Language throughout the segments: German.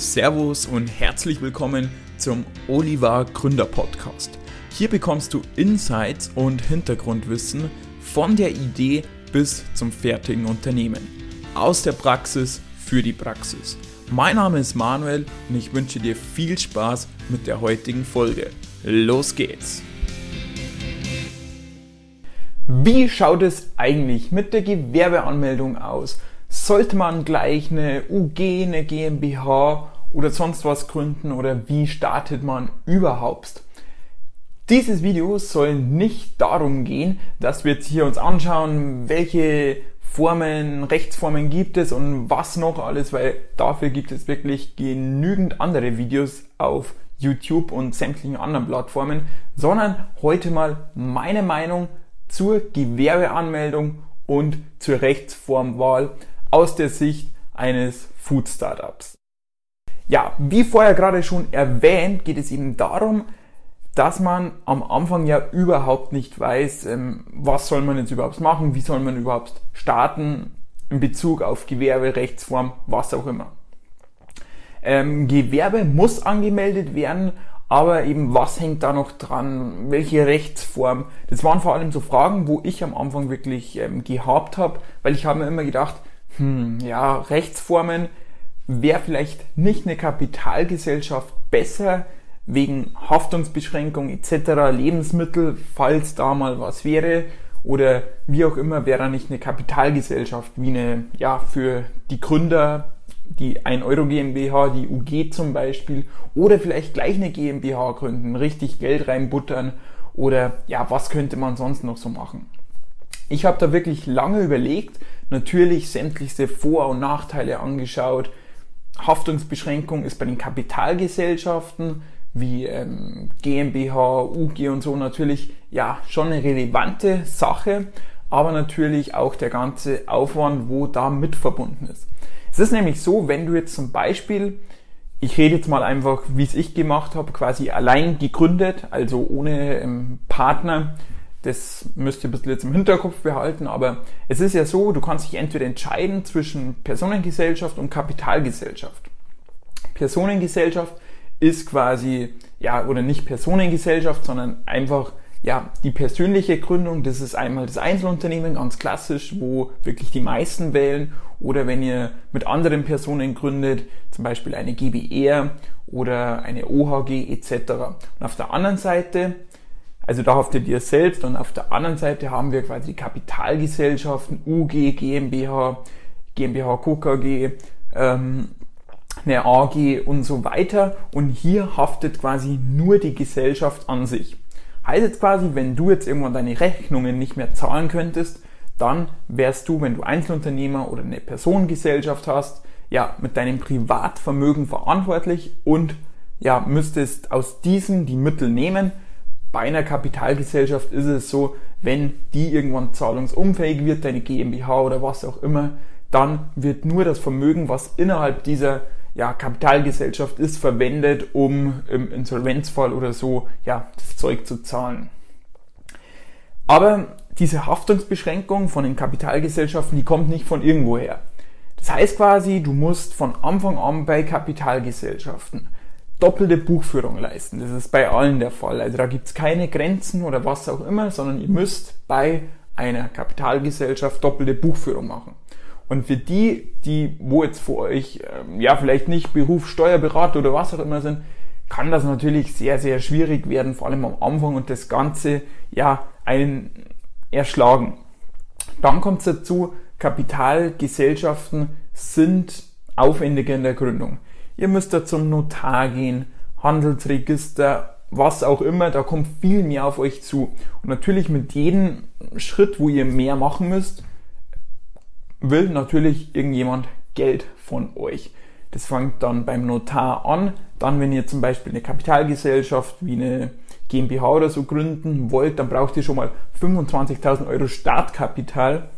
Servus und herzlich willkommen zum Oliver Gründer Podcast. Hier bekommst du Insights und Hintergrundwissen von der Idee bis zum fertigen Unternehmen. Aus der Praxis für die Praxis. Mein Name ist Manuel und ich wünsche dir viel Spaß mit der heutigen Folge. Los geht's! Wie schaut es eigentlich mit der Gewerbeanmeldung aus? Sollte man gleich eine UG, eine GmbH oder sonst was gründen oder wie startet man überhaupt? Dieses Video soll nicht darum gehen, dass wir jetzt hier uns anschauen, welche Formen, Rechtsformen gibt es und was noch alles, weil dafür gibt es wirklich genügend andere Videos auf YouTube und sämtlichen anderen Plattformen, sondern heute mal meine Meinung zur Gewerbeanmeldung und zur Rechtsformwahl aus der Sicht eines Food Startups. Ja, wie vorher gerade schon erwähnt, geht es eben darum, dass man am Anfang ja überhaupt nicht weiß, ähm, was soll man jetzt überhaupt machen, wie soll man überhaupt starten in Bezug auf Gewerbe, Rechtsform, was auch immer. Ähm, Gewerbe muss angemeldet werden, aber eben was hängt da noch dran, welche Rechtsform. Das waren vor allem so Fragen, wo ich am Anfang wirklich ähm, gehabt habe, weil ich habe mir immer gedacht, hm, ja, Rechtsformen, wäre vielleicht nicht eine Kapitalgesellschaft besser wegen Haftungsbeschränkung etc. Lebensmittel, falls da mal was wäre oder wie auch immer, wäre da nicht eine Kapitalgesellschaft wie eine, ja, für die Gründer, die 1 Euro GmbH, die UG zum Beispiel oder vielleicht gleich eine GmbH gründen, richtig Geld reinbuttern oder ja, was könnte man sonst noch so machen? Ich habe da wirklich lange überlegt, natürlich sämtlichste Vor- und Nachteile angeschaut. Haftungsbeschränkung ist bei den Kapitalgesellschaften wie ähm, GmbH, UG und so natürlich ja schon eine relevante Sache, aber natürlich auch der ganze Aufwand, wo da mit verbunden ist. Es ist nämlich so, wenn du jetzt zum Beispiel, ich rede jetzt mal einfach, wie es ich gemacht habe, quasi allein gegründet, also ohne ähm, Partner, das müsst ihr ein bisschen jetzt im Hinterkopf behalten, aber es ist ja so, du kannst dich entweder entscheiden zwischen Personengesellschaft und Kapitalgesellschaft. Personengesellschaft ist quasi, ja, oder nicht Personengesellschaft, sondern einfach, ja, die persönliche Gründung. Das ist einmal das Einzelunternehmen, ganz klassisch, wo wirklich die meisten wählen. Oder wenn ihr mit anderen Personen gründet, zum Beispiel eine GBR oder eine OHG etc. Und auf der anderen Seite also da haftet ihr selbst und auf der anderen Seite haben wir quasi die Kapitalgesellschaften, UG, GmbH, GmbH, KKG, ähm, eine AG und so weiter. Und hier haftet quasi nur die Gesellschaft an sich. Heißt jetzt quasi, wenn du jetzt irgendwann deine Rechnungen nicht mehr zahlen könntest, dann wärst du, wenn du Einzelunternehmer oder eine Personengesellschaft hast, ja, mit deinem Privatvermögen verantwortlich und ja, müsstest aus diesem die Mittel nehmen, bei einer Kapitalgesellschaft ist es so, wenn die irgendwann zahlungsunfähig wird, deine GmbH oder was auch immer, dann wird nur das Vermögen, was innerhalb dieser ja, Kapitalgesellschaft ist, verwendet, um im Insolvenzfall oder so ja, das Zeug zu zahlen. Aber diese Haftungsbeschränkung von den Kapitalgesellschaften, die kommt nicht von irgendwoher. Das heißt quasi, du musst von Anfang an bei Kapitalgesellschaften doppelte Buchführung leisten. Das ist bei allen der Fall. Also da gibt es keine Grenzen oder was auch immer, sondern ihr müsst bei einer Kapitalgesellschaft doppelte Buchführung machen. Und für die, die, wo jetzt vor euch, ähm, ja, vielleicht nicht Beruf Steuerberater oder was auch immer sind, kann das natürlich sehr, sehr schwierig werden, vor allem am Anfang und das Ganze, ja, einen erschlagen. Dann kommt es dazu, Kapitalgesellschaften sind aufwendiger in der Gründung. Ihr müsst da zum Notar gehen, Handelsregister, was auch immer, da kommt viel mehr auf euch zu. Und natürlich mit jedem Schritt, wo ihr mehr machen müsst, will natürlich irgendjemand Geld von euch. Das fängt dann beim Notar an. Dann, wenn ihr zum Beispiel eine Kapitalgesellschaft wie eine GmbH oder so gründen wollt, dann braucht ihr schon mal 25.000 Euro Startkapital.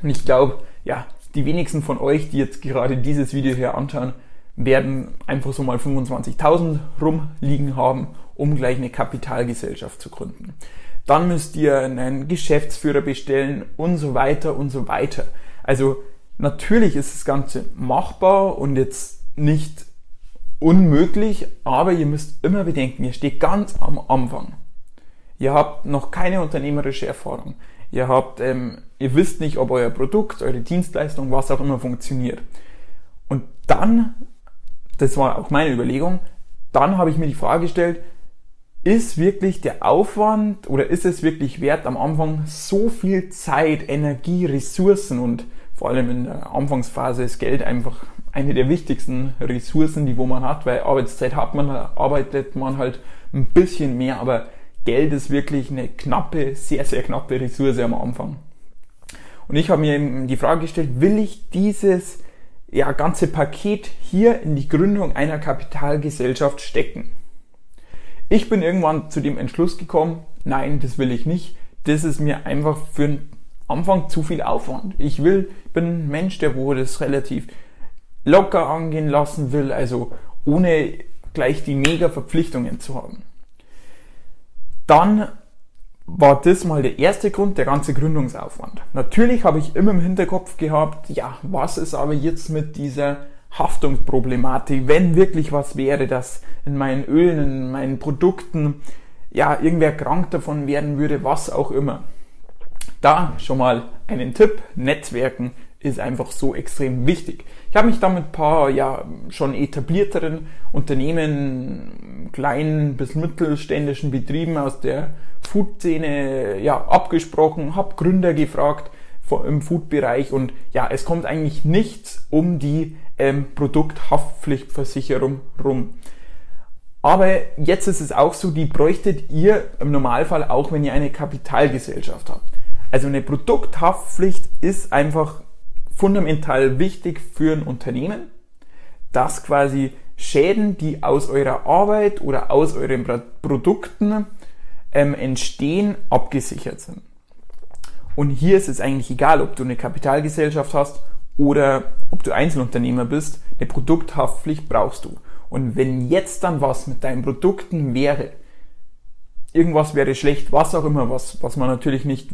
Und ich glaube, ja, die wenigsten von euch, die jetzt gerade dieses Video hier anschauen, werden einfach so mal 25.000 rumliegen haben, um gleich eine Kapitalgesellschaft zu gründen. Dann müsst ihr einen Geschäftsführer bestellen und so weiter und so weiter. Also natürlich ist das Ganze machbar und jetzt nicht unmöglich, aber ihr müsst immer bedenken, ihr steht ganz am Anfang. Ihr habt noch keine unternehmerische Erfahrung. Ihr habt, ähm, ihr wisst nicht, ob euer Produkt, eure Dienstleistung, was auch immer funktioniert. Und dann, das war auch meine Überlegung, dann habe ich mir die Frage gestellt, ist wirklich der Aufwand oder ist es wirklich wert, am Anfang so viel Zeit, Energie, Ressourcen und vor allem in der Anfangsphase ist Geld einfach eine der wichtigsten Ressourcen, die wo man hat, weil Arbeitszeit hat man, arbeitet man halt ein bisschen mehr, aber Geld ist wirklich eine knappe, sehr, sehr knappe Ressource am Anfang. Und ich habe mir eben die Frage gestellt, will ich dieses ja, ganze Paket hier in die Gründung einer Kapitalgesellschaft stecken? Ich bin irgendwann zu dem Entschluss gekommen, nein, das will ich nicht. Das ist mir einfach für den Anfang zu viel Aufwand. Ich will, bin ein Mensch, der wo das relativ locker angehen lassen will, also ohne gleich die mega Verpflichtungen zu haben. Dann war das mal der erste Grund, der ganze Gründungsaufwand. Natürlich habe ich immer im Hinterkopf gehabt, ja, was ist aber jetzt mit dieser Haftungsproblematik, wenn wirklich was wäre, dass in meinen Ölen, in meinen Produkten, ja, irgendwer krank davon werden würde, was auch immer. Da schon mal einen Tipp, Netzwerken ist einfach so extrem wichtig. Ich habe mich da mit ein paar ja schon etablierteren Unternehmen, kleinen bis mittelständischen Betrieben aus der Food-Szene ja, abgesprochen, habe Gründer gefragt im Food-Bereich und ja, es kommt eigentlich nichts um die ähm, Produkthaftpflichtversicherung rum. Aber jetzt ist es auch so, die bräuchtet ihr im Normalfall auch, wenn ihr eine Kapitalgesellschaft habt. Also eine Produkthaftpflicht ist einfach fundamental wichtig für ein Unternehmen, dass quasi Schäden, die aus eurer Arbeit oder aus euren Produkten ähm, entstehen, abgesichert sind. Und hier ist es eigentlich egal, ob du eine Kapitalgesellschaft hast oder ob du Einzelunternehmer bist, eine Produkthaftpflicht brauchst du. Und wenn jetzt dann was mit deinen Produkten wäre, irgendwas wäre schlecht, was auch immer, was, was man natürlich nicht,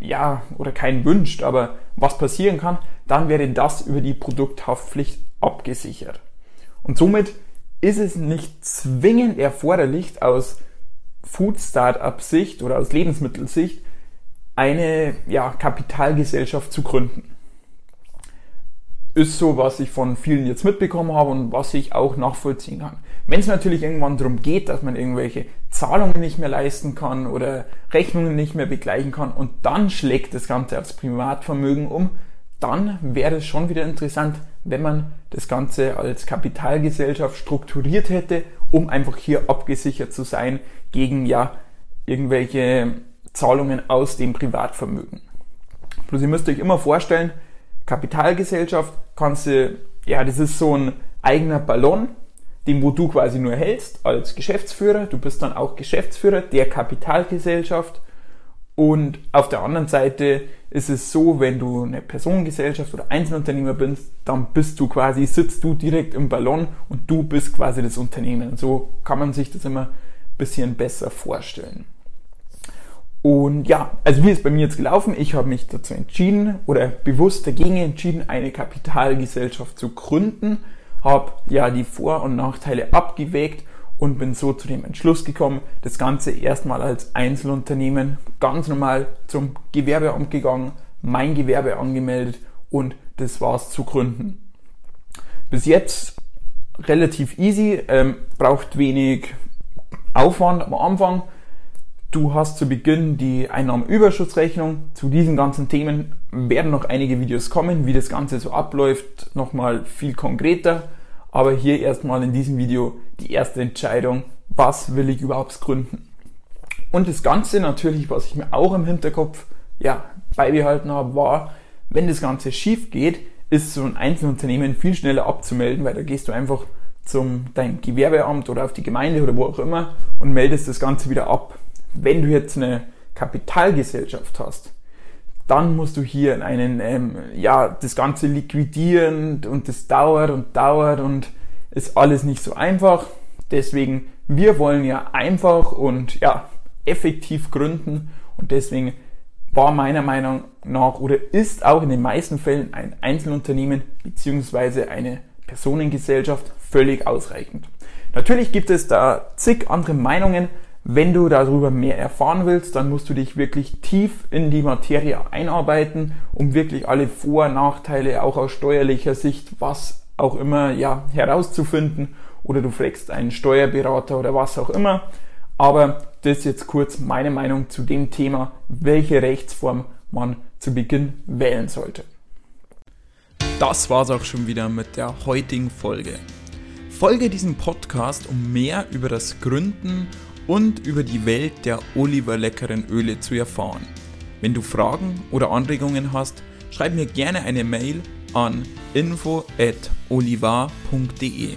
ja, oder keinen wünscht, aber was passieren kann, dann wäre das über die Produkthaftpflicht abgesichert. Und somit ist es nicht zwingend erforderlich aus Food Startup Sicht oder aus Lebensmittelsicht eine ja, Kapitalgesellschaft zu gründen. Ist so, was ich von vielen jetzt mitbekommen habe und was ich auch nachvollziehen kann. Wenn es natürlich irgendwann darum geht, dass man irgendwelche Zahlungen nicht mehr leisten kann oder Rechnungen nicht mehr begleichen kann und dann schlägt das Ganze aufs Privatvermögen um, dann wäre es schon wieder interessant, wenn man das Ganze als Kapitalgesellschaft strukturiert hätte, um einfach hier abgesichert zu sein gegen ja irgendwelche Zahlungen aus dem Privatvermögen. Bloß ihr müsst euch immer vorstellen, Kapitalgesellschaft kannst du, ja, das ist so ein eigener Ballon, den wo du quasi nur hältst als Geschäftsführer. Du bist dann auch Geschäftsführer der Kapitalgesellschaft. Und auf der anderen Seite ist es so, wenn du eine Personengesellschaft oder Einzelunternehmer bist, dann bist du quasi, sitzt du direkt im Ballon und du bist quasi das Unternehmen. So kann man sich das immer ein bisschen besser vorstellen. Und ja, also wie ist bei mir jetzt gelaufen? Ich habe mich dazu entschieden oder bewusst dagegen entschieden, eine Kapitalgesellschaft zu gründen, habe ja die Vor- und Nachteile abgewägt und bin so zu dem Entschluss gekommen, das Ganze erstmal als Einzelunternehmen ganz normal zum Gewerbeamt gegangen, mein Gewerbe angemeldet und das war's zu gründen. Bis jetzt relativ easy, ähm, braucht wenig Aufwand am Anfang Du hast zu Beginn die Einnahmenüberschussrechnung. Zu diesen ganzen Themen werden noch einige Videos kommen, wie das Ganze so abläuft, nochmal viel konkreter. Aber hier erstmal in diesem Video die erste Entscheidung, was will ich überhaupt gründen. Und das Ganze natürlich, was ich mir auch im Hinterkopf ja, beibehalten habe, war, wenn das Ganze schief geht, ist so ein Einzelunternehmen viel schneller abzumelden, weil da gehst du einfach zum dein Gewerbeamt oder auf die Gemeinde oder wo auch immer und meldest das Ganze wieder ab wenn du jetzt eine Kapitalgesellschaft hast, dann musst du hier in einen, ähm, ja, das Ganze liquidieren und das dauert und dauert und ist alles nicht so einfach. Deswegen, wir wollen ja einfach und ja, effektiv gründen und deswegen war meiner Meinung nach oder ist auch in den meisten Fällen ein Einzelunternehmen beziehungsweise eine Personengesellschaft völlig ausreichend. Natürlich gibt es da zig andere Meinungen. Wenn du darüber mehr erfahren willst, dann musst du dich wirklich tief in die Materie einarbeiten, um wirklich alle Vor- und Nachteile auch aus steuerlicher Sicht, was auch immer, ja, herauszufinden. Oder du fragst einen Steuerberater oder was auch immer. Aber das ist jetzt kurz meine Meinung zu dem Thema, welche Rechtsform man zu Beginn wählen sollte. Das war's auch schon wieder mit der heutigen Folge. Folge diesem Podcast, um mehr über das Gründen und über die Welt der Oliver leckeren Öle zu erfahren. Wenn du Fragen oder Anregungen hast, schreib mir gerne eine Mail an info@olivar.de.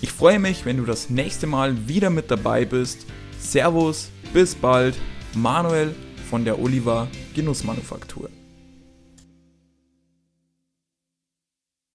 Ich freue mich, wenn du das nächste Mal wieder mit dabei bist. Servus, bis bald, Manuel von der Oliver Genussmanufaktur.